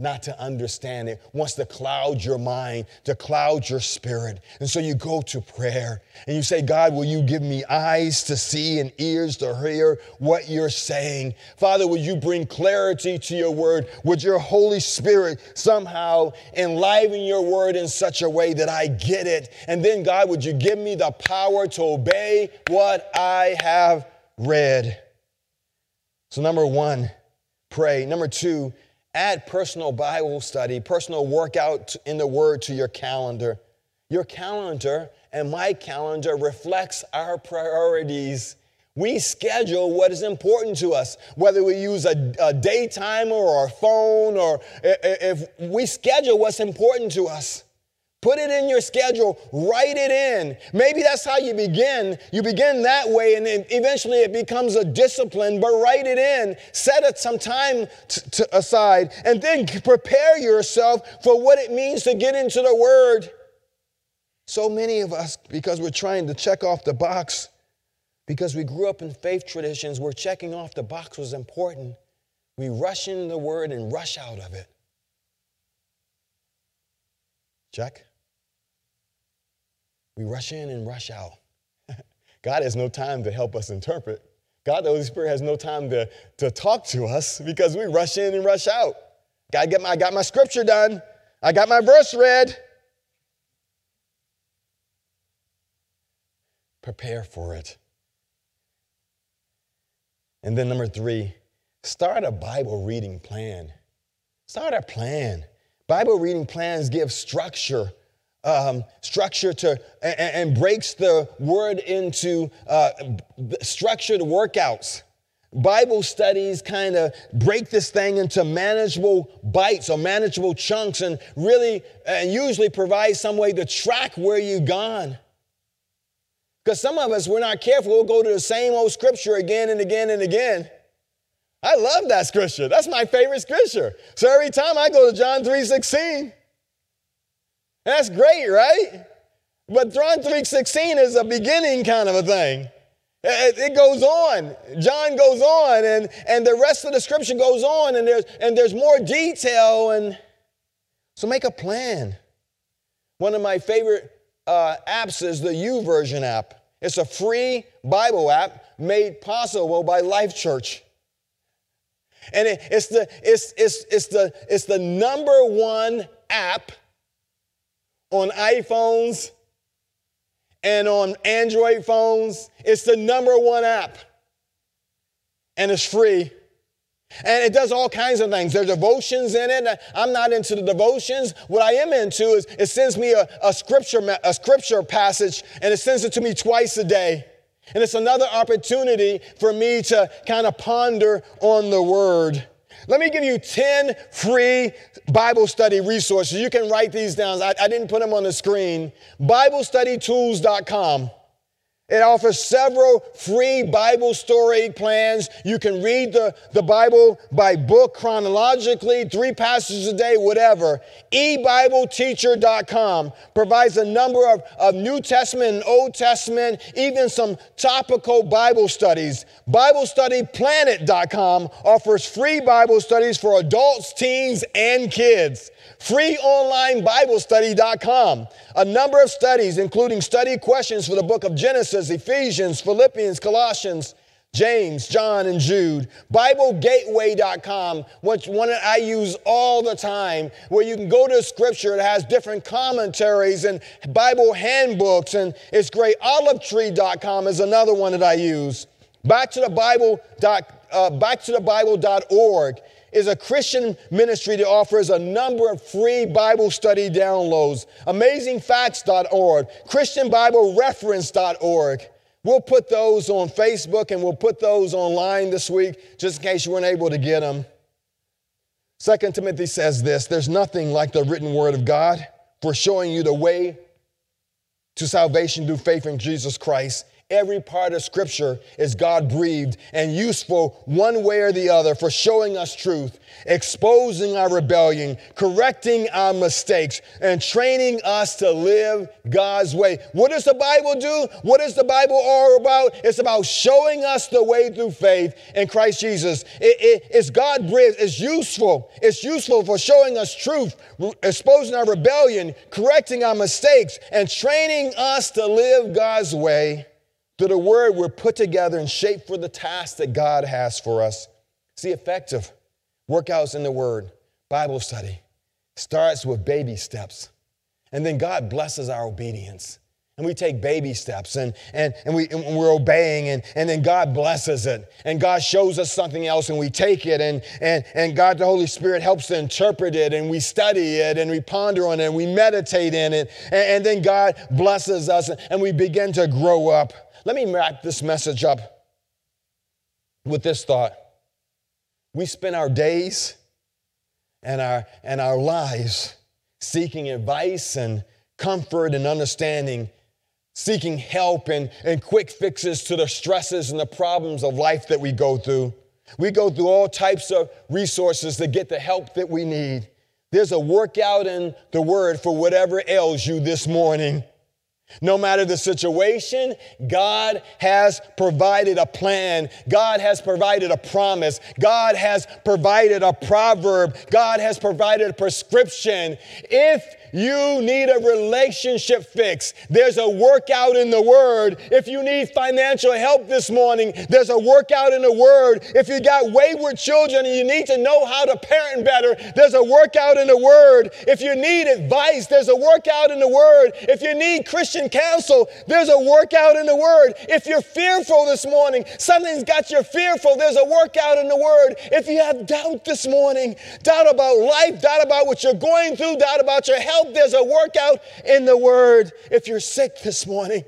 Not to understand it, wants to cloud your mind, to cloud your spirit. And so you go to prayer and you say, God, will you give me eyes to see and ears to hear what you're saying? Father, would you bring clarity to your word? Would your Holy Spirit somehow enliven your word in such a way that I get it? And then, God, would you give me the power to obey what I have read? So, number one, pray. Number two, add personal Bible study, personal workout in the Word to your calendar. Your calendar and my calendar reflects our priorities. We schedule what is important to us, whether we use a, a day timer or a phone, or if we schedule what's important to us. Put it in your schedule, write it in. Maybe that's how you begin. You begin that way, and then eventually it becomes a discipline, but write it in. Set it some time t- t- aside, and then prepare yourself for what it means to get into the Word. So many of us, because we're trying to check off the box, because we grew up in faith traditions, we're checking off the box was important. We rush in the Word and rush out of it. Check. We rush in and rush out. God has no time to help us interpret. God, the Holy Spirit, has no time to, to talk to us because we rush in and rush out. God, get my, I got my scripture done. I got my verse read. Prepare for it. And then, number three, start a Bible reading plan. Start a plan. Bible reading plans give structure um, structure to and, and, breaks the word into uh, structured workouts. Bible studies kind of break this thing into manageable bites or manageable chunks and really and usually provide some way to track where you've gone. Because some of us, we're not careful, we'll go to the same old scripture again and again and again. I love that scripture. That's my favorite scripture. So every time I go to John 3 16, that's great, right? But John 3.16 is a beginning kind of a thing. It goes on. John goes on, and, and the rest of the scripture goes on, and there's, and there's more detail. And so make a plan. One of my favorite uh, apps is the YouVersion app. It's a free Bible app made possible by Life Church. And it, it's, the, it's, it's, it's, the, it's the number one app on iPhones and on Android phones. It's the number one app, and it's free. And it does all kinds of things. There's devotions in it. I'm not into the devotions. What I am into is it sends me a, a scripture a scripture passage, and it sends it to me twice a day. And it's another opportunity for me to kind of ponder on the word. Let me give you 10 free Bible study resources. You can write these down. I, I didn't put them on the screen. BibleStudyTools.com. It offers several free Bible story plans. You can read the, the Bible by book chronologically, three passages a day, whatever. eBibleTeacher.com provides a number of, of New Testament and Old Testament, even some topical Bible studies. BibleStudyPlanet.com offers free Bible studies for adults, teens, and kids freeonlineBiblestudy.com. A number of studies, including study questions for the book of Genesis, Ephesians, Philippians, Colossians, James, John, and Jude. BibleGateway.com, which one I use all the time, where you can go to scripture. It has different commentaries and Bible handbooks, and it's great. OliveTree.com is another one that I use. Back to the Bible. Uh, back to the Bible.org is a Christian ministry that offers a number of free Bible study downloads. AmazingFacts.org, ChristianBibleReference.org. We'll put those on Facebook and we'll put those online this week just in case you weren't able to get them. Second Timothy says this there's nothing like the written word of God for showing you the way to salvation through faith in Jesus Christ. Every part of Scripture is God breathed and useful one way or the other for showing us truth, exposing our rebellion, correcting our mistakes, and training us to live God's way. What does the Bible do? What is the Bible all about? It's about showing us the way through faith in Christ Jesus. It, it, it's God breathed, it's useful. It's useful for showing us truth, exposing our rebellion, correcting our mistakes, and training us to live God's way through the word, we're put together and shaped for the task that God has for us. See, effective workouts in the word, Bible study, starts with baby steps. And then God blesses our obedience. And we take baby steps and, and, and, we, and we're obeying, and, and then God blesses it. And God shows us something else, and we take it, and, and, and God, the Holy Spirit, helps to interpret it, and we study it, and we ponder on it, and we meditate in it. And, and then God blesses us, and we begin to grow up. Let me wrap this message up with this thought. We spend our days and our, and our lives seeking advice and comfort and understanding, seeking help and, and quick fixes to the stresses and the problems of life that we go through. We go through all types of resources to get the help that we need. There's a workout in the word for whatever ails you this morning. No matter the situation, God has provided a plan. God has provided a promise. God has provided a proverb. God has provided a prescription. If you need a relationship fix. There's a workout in the Word. If you need financial help this morning, there's a workout in the Word. If you got wayward children and you need to know how to parent better, there's a workout in the Word. If you need advice, there's a workout in the Word. If you need Christian counsel, there's a workout in the Word. If you're fearful this morning, something's got you fearful, there's a workout in the Word. If you have doubt this morning, doubt about life, doubt about what you're going through, doubt about your health. There's a workout in the Word. If you're sick this morning,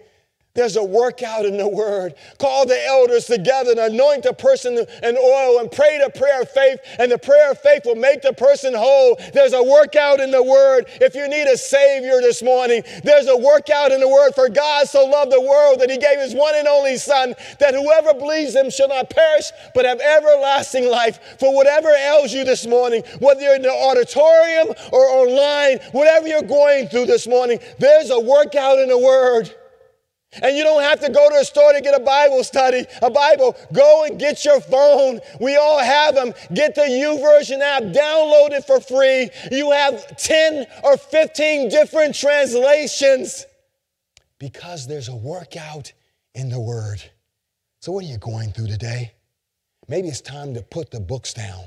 there's a workout in the word. Call the elders together and anoint the person in oil and pray the prayer of faith, and the prayer of faith will make the person whole. There's a workout in the word. If you need a savior this morning, there's a workout in the word. For God so loved the world that he gave his one and only Son, that whoever believes him shall not perish, but have everlasting life. For whatever ails you this morning, whether you're in the auditorium or online, whatever you're going through this morning, there's a workout in the word. And you don't have to go to a store to get a Bible study, a Bible. Go and get your phone. We all have them. Get the YouVersion app, download it for free. You have 10 or 15 different translations because there's a workout in the Word. So, what are you going through today? Maybe it's time to put the books down.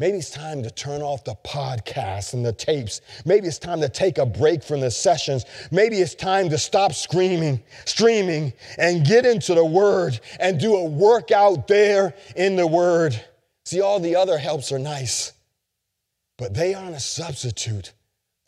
Maybe it's time to turn off the podcasts and the tapes. Maybe it's time to take a break from the sessions. Maybe it's time to stop screaming, streaming, and get into the Word and do a workout there in the Word. See, all the other helps are nice, but they aren't a substitute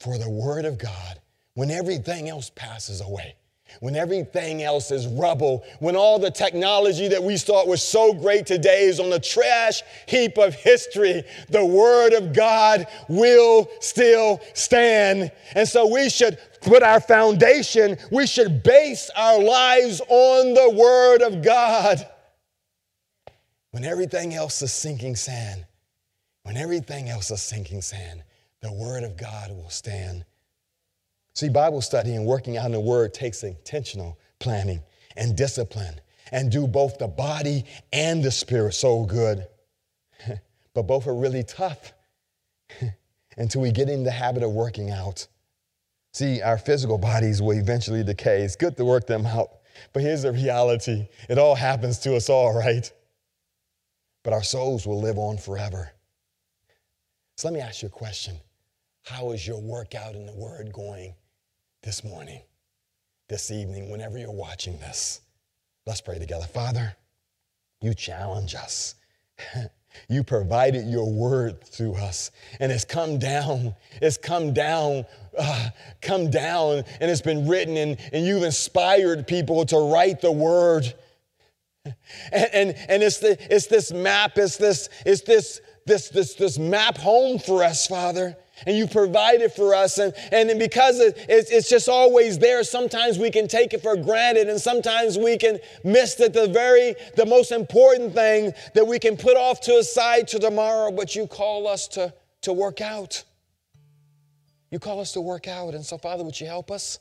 for the Word of God when everything else passes away when everything else is rubble, when all the technology that we thought was so great today is on the trash heap of history, the Word of God will still stand. And so we should put our foundation, we should base our lives on the Word of God. When everything else is sinking sand, when everything else is sinking sand, the Word of God will stand. See, Bible study and working out in the Word takes intentional planning and discipline and do both the body and the spirit so good. but both are really tough until we get in the habit of working out. See, our physical bodies will eventually decay. It's good to work them out. But here's the reality it all happens to us all, right? But our souls will live on forever. So let me ask you a question How is your workout in the Word going? This morning, this evening, whenever you're watching this. Let's pray together. Father, you challenge us. You provided your word to us, and it's come down. It's come down, uh, come down, and it's been written, and, and you've inspired people to write the word. And, and, and it's, the, it's this map, it's this, it's this, this, this, this map home for us, Father. And you provided for us. And, and because it, it's, it's just always there, sometimes we can take it for granted and sometimes we can miss that the very, the most important thing that we can put off to a side to tomorrow, but you call us to, to work out. You call us to work out. And so, Father, would you help us?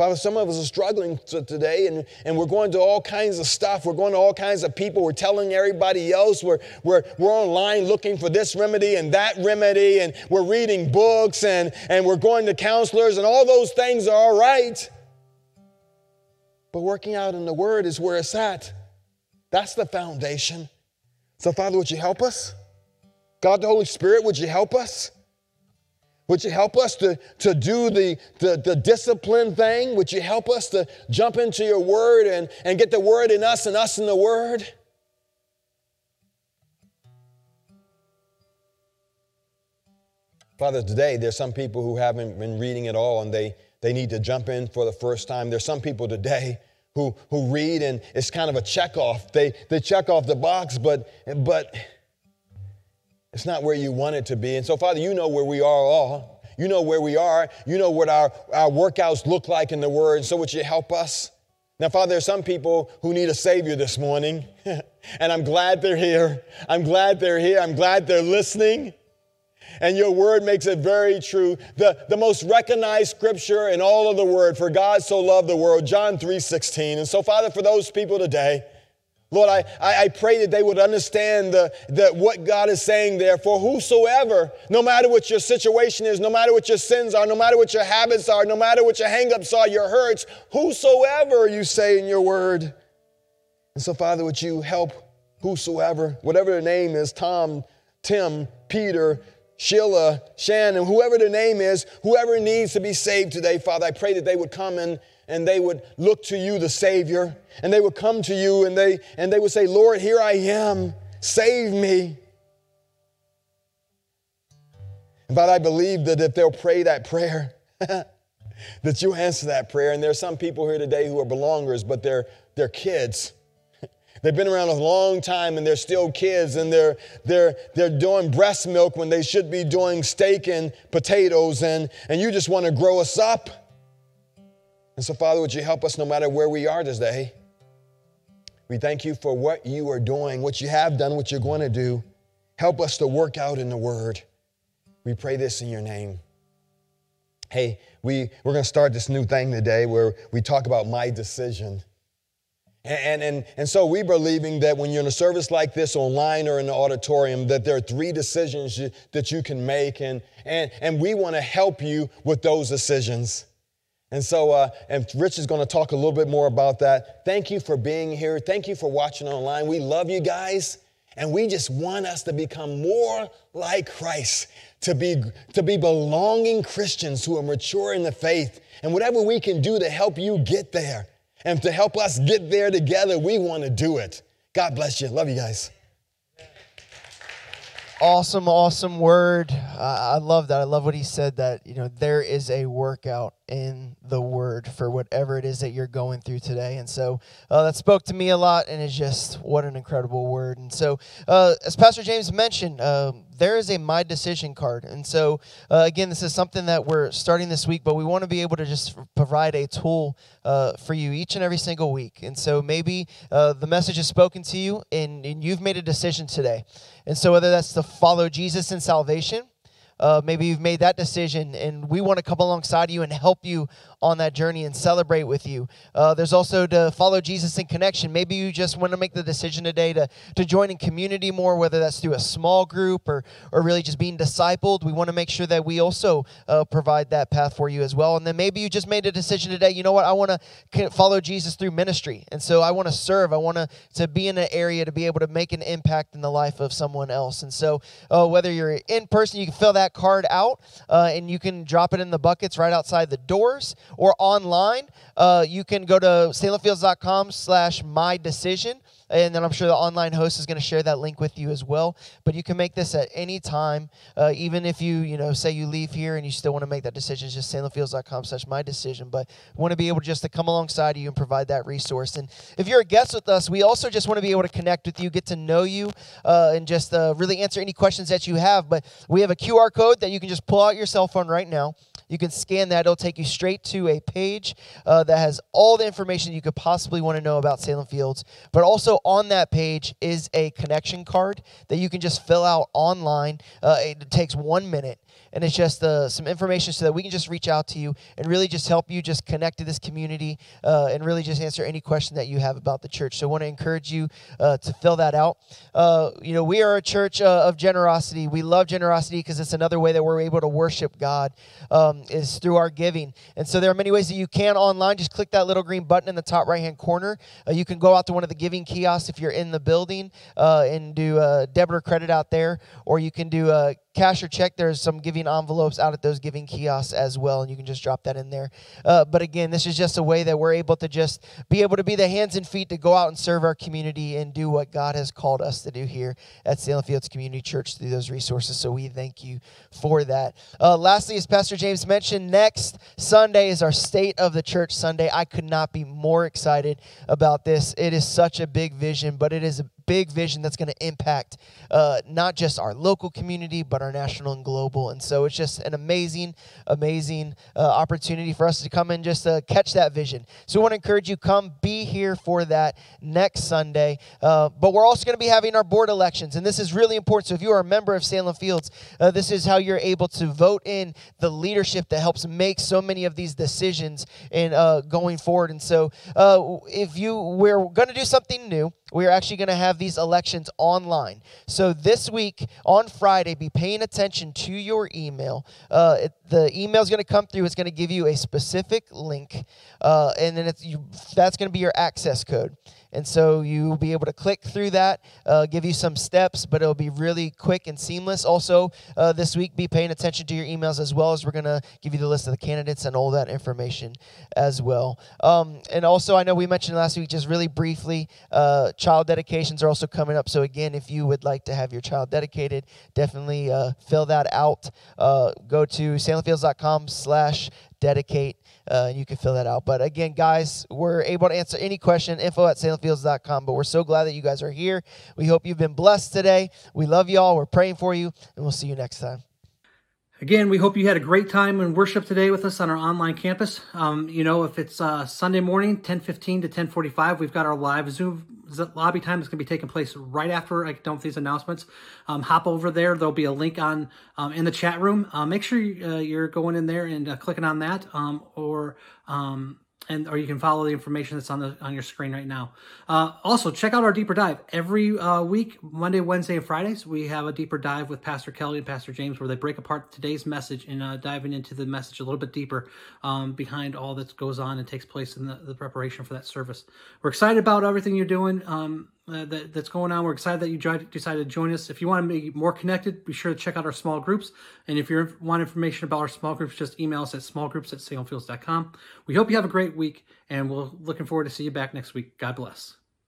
Father, some of us are struggling today and, and we're going to all kinds of stuff. We're going to all kinds of people. We're telling everybody else. We're, we're, we're online looking for this remedy and that remedy. And we're reading books and, and we're going to counselors and all those things are all right. But working out in the Word is where it's at. That's the foundation. So, Father, would you help us? God, the Holy Spirit, would you help us? Would you help us to, to do the, the, the discipline thing? Would you help us to jump into your word and, and get the word in us and us in the word? Father, today there's some people who haven't been reading at all and they, they need to jump in for the first time. There's some people today who, who read and it's kind of a check off. They, they check off the box, but, but it's not where you want it to be. And so, Father, you know where we are all. You know where we are. You know what our, our workouts look like in the Word. So, would you help us? Now, Father, there's some people who need a Savior this morning. and I'm glad they're here. I'm glad they're here. I'm glad they're listening. And your word makes it very true. The, the most recognized scripture in all of the word, for God so loved the world, John 3 16. And so, Father, for those people today, Lord, I, I, pray that they would understand the, the, what God is saying there. For whosoever, no matter what your situation is, no matter what your sins are, no matter what your habits are, no matter what your hangups are, your hurts, whosoever you say in your word. And so, Father, would you help whosoever, whatever their name is, Tom, Tim, Peter, Sheila, Shannon, whoever their name is, whoever needs to be saved today, Father, I pray that they would come and and they would look to you, the Savior, and they would come to you and they, and they would say, Lord, here I am, save me. But I believe that if they'll pray that prayer, that you answer that prayer. And there's some people here today who are belongers, but they're, they're kids. They've been around a long time and they're still kids and they're, they're, they're doing breast milk when they should be doing steak and potatoes and, and you just want to grow us up. And so, Father, would you help us no matter where we are today? We thank you for what you are doing, what you have done, what you're going to do. Help us to work out in the Word. We pray this in your name. Hey, we, we're going to start this new thing today where we talk about my decision. And, and, and so we're believing that when you're in a service like this online or in the auditorium, that there are three decisions you, that you can make. And, and, and we want to help you with those decisions. And so, uh, and Rich is going to talk a little bit more about that. Thank you for being here. Thank you for watching online. We love you guys. And we just want us to become more like Christ, to be, to be belonging Christians who are mature in the faith. And whatever we can do to help you get there and to help us get there together, we want to do it. God bless you. Love you guys awesome awesome word uh, i love that i love what he said that you know there is a workout in the word for whatever it is that you're going through today. And so uh, that spoke to me a lot, and it's just what an incredible word. And so, uh, as Pastor James mentioned, um, there is a My Decision card. And so, uh, again, this is something that we're starting this week, but we want to be able to just provide a tool uh, for you each and every single week. And so, maybe uh, the message is spoken to you, and, and you've made a decision today. And so, whether that's to follow Jesus in salvation, uh, maybe you've made that decision and we want to come alongside you and help you on that journey and celebrate with you. Uh, there's also to follow Jesus in connection. Maybe you just want to make the decision today to, to join in community more, whether that's through a small group or, or really just being discipled. We want to make sure that we also uh, provide that path for you as well. And then maybe you just made a decision today, you know what, I want to follow Jesus through ministry. And so I want to serve. I want to, to be in an area to be able to make an impact in the life of someone else. And so uh, whether you're in person, you can fill that card out uh, and you can drop it in the buckets right outside the doors or online. Uh, you can go to salemfields.com slash my decision and then I'm sure the online host is going to share that link with you as well. But you can make this at any time, uh, even if you you know say you leave here and you still want to make that decision. It's just salemfields.com slash my decision. But want to be able just to come alongside you and provide that resource. And if you're a guest with us, we also just want to be able to connect with you, get to know you, uh, and just uh, really answer any questions that you have. But we have a QR code that you can just pull out your cell phone right now. You can scan that. It'll take you straight to a page uh, that has all the information you could possibly want to know about Salem Fields. But also on that page is a connection card that you can just fill out online. Uh, it takes one minute and it's just uh, some information so that we can just reach out to you and really just help you just connect to this community uh, and really just answer any question that you have about the church. So I want to encourage you uh, to fill that out. Uh, you know, we are a church uh, of generosity. We love generosity because it's another way that we're able to worship God um, is through our giving. And so there are many ways that you can online. Just click that little green button in the top right hand corner. Uh, you can go out to one of the giving kiosks if you're in the building and do debit or credit out there, or you can do cash or check, there's some giving envelopes out at those giving kiosks as well, and you can just drop that in there. Uh, but again, this is just a way that we're able to just be able to be the hands and feet to go out and serve our community and do what God has called us to do here at Salem Fields Community Church through those resources. So we thank you for that. Uh, lastly, as Pastor James mentioned, next Sunday is our State of the Church Sunday. I could not be more excited about this. It is such a big vision, but it is big vision that's going to impact uh, not just our local community, but our national and global. And so it's just an amazing, amazing uh, opportunity for us to come and just uh, catch that vision. So we want to encourage you, come be here for that next Sunday. Uh, but we're also going to be having our board elections, and this is really important. So if you are a member of Salem Fields, uh, this is how you're able to vote in the leadership that helps make so many of these decisions in uh, going forward. And so if you, we're going to do something new. We're actually going to have these elections online. So this week on Friday, be paying attention to your email. Uh, it, the email is going to come through. It's going to give you a specific link, uh, and then you, that's going to be your access code. And so you'll be able to click through that, uh, give you some steps, but it'll be really quick and seamless. Also, uh, this week, be paying attention to your emails as well as we're going to give you the list of the candidates and all that information as well. Um, and also, I know we mentioned last week, just really briefly, uh, child dedications are also coming up. So, again, if you would like to have your child dedicated, definitely uh, fill that out. Uh, go to salemfields.com slash dedicate uh, you can fill that out. But again, guys, we're able to answer any question, info at salemfields.com. But we're so glad that you guys are here. We hope you've been blessed today. We love you all. We're praying for you, and we'll see you next time. Again, we hope you had a great time in worship today with us on our online campus. Um, you know, if it's uh, Sunday morning, 10:15 to 10:45, we've got our live Zoom lobby time is going to be taking place right after I don't these announcements. Um, hop over there. There'll be a link on um, in the chat room. Uh, make sure you, uh, you're going in there and uh, clicking on that, um, or um, and or you can follow the information that's on the on your screen right now. Uh, also, check out our deeper dive every uh, week, Monday, Wednesday, and Fridays. We have a deeper dive with Pastor Kelly and Pastor James, where they break apart today's message and uh, diving into the message a little bit deeper um, behind all that goes on and takes place in the, the, preparation for that service. We're excited about everything you're doing. Um, uh, that, that's going on. We're excited that you decided to join us. If you want to be more connected, be sure to check out our small groups. And if you want information about our small groups, just email us at smallgroups at salemfields.com. We hope you have a great week, and we're looking forward to see you back next week. God bless.